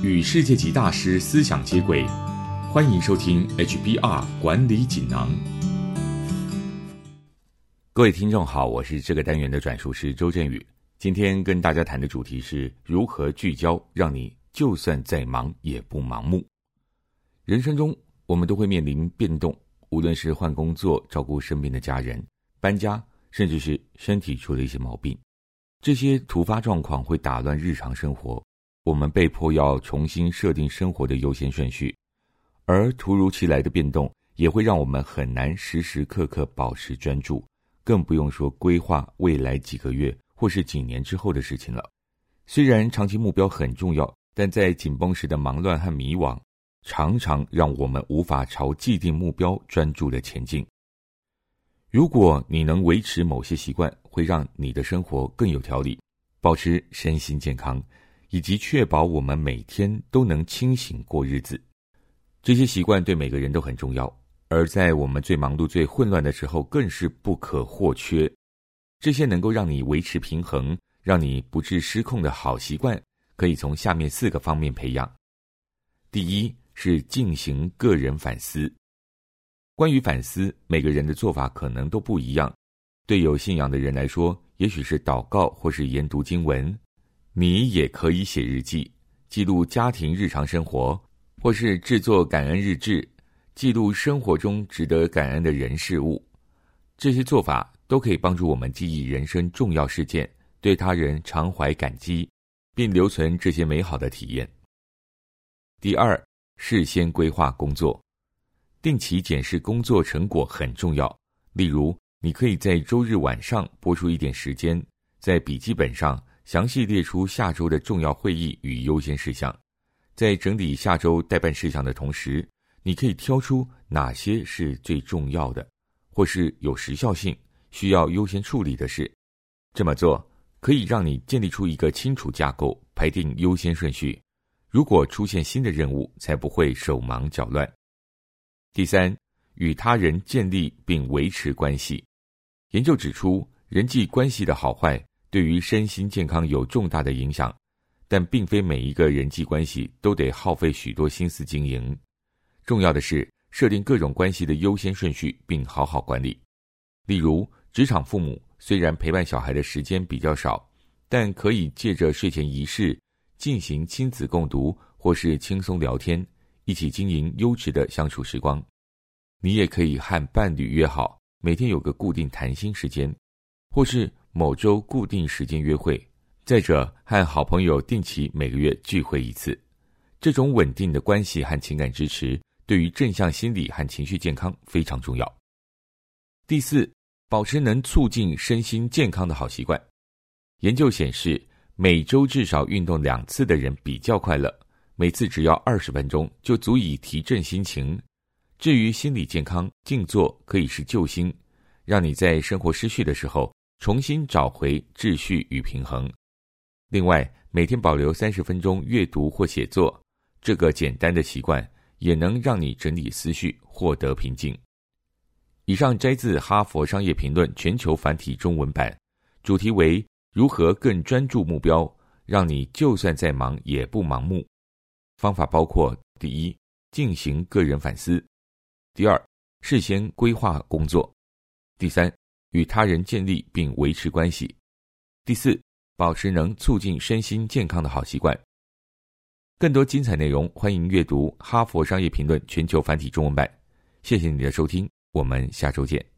与世界级大师思想接轨，欢迎收听 HBR 管理锦囊。各位听众好，我是这个单元的转述师周振宇。今天跟大家谈的主题是如何聚焦，让你就算再忙也不盲目。人生中，我们都会面临变动，无论是换工作、照顾生病的家人、搬家，甚至是身体出了一些毛病。这些突发状况会打乱日常生活，我们被迫要重新设定生活的优先顺序，而突如其来的变动也会让我们很难时时刻刻保持专注，更不用说规划未来几个月或是几年之后的事情了。虽然长期目标很重要，但在紧绷时的忙乱和迷惘，常常让我们无法朝既定目标专注的前进。如果你能维持某些习惯，会让你的生活更有条理，保持身心健康，以及确保我们每天都能清醒过日子。这些习惯对每个人都很重要，而在我们最忙碌、最混乱的时候，更是不可或缺。这些能够让你维持平衡、让你不致失控的好习惯，可以从下面四个方面培养。第一是进行个人反思。关于反思，每个人的做法可能都不一样。对有信仰的人来说，也许是祷告或是研读经文；你也可以写日记，记录家庭日常生活，或是制作感恩日志，记录生活中值得感恩的人事物。这些做法都可以帮助我们记忆人生重要事件，对他人常怀感激，并留存这些美好的体验。第二，事先规划工作。定期检视工作成果很重要。例如，你可以在周日晚上拨出一点时间，在笔记本上详细列出下周的重要会议与优先事项。在整理下周待办事项的同时，你可以挑出哪些是最重要的，或是有时效性、需要优先处理的事。这么做可以让你建立出一个清楚架构，排定优先顺序。如果出现新的任务，才不会手忙脚乱。第三，与他人建立并维持关系。研究指出，人际关系的好坏对于身心健康有重大的影响，但并非每一个人际关系都得耗费许多心思经营。重要的是设定各种关系的优先顺序，并好好管理。例如，职场父母虽然陪伴小孩的时间比较少，但可以借着睡前仪式进行亲子共读，或是轻松聊天。一起经营优质的相处时光，你也可以和伴侣约好，每天有个固定谈心时间，或是某周固定时间约会。再者，和好朋友定期每个月聚会一次，这种稳定的关系和情感支持，对于正向心理和情绪健康非常重要。第四，保持能促进身心健康的好习惯。研究显示，每周至少运动两次的人比较快乐。每次只要二十分钟，就足以提振心情。至于心理健康，静坐可以是救星，让你在生活失序的时候重新找回秩序与平衡。另外，每天保留三十分钟阅读或写作，这个简单的习惯也能让你整理思绪，获得平静。以上摘自《哈佛商业评论》全球繁体中文版，主题为如何更专注目标，让你就算再忙也不盲目。方法包括：第一，进行个人反思；第二，事先规划工作；第三，与他人建立并维持关系；第四，保持能促进身心健康的好习惯。更多精彩内容，欢迎阅读《哈佛商业评论》全球繁体中文版。谢谢你的收听，我们下周见。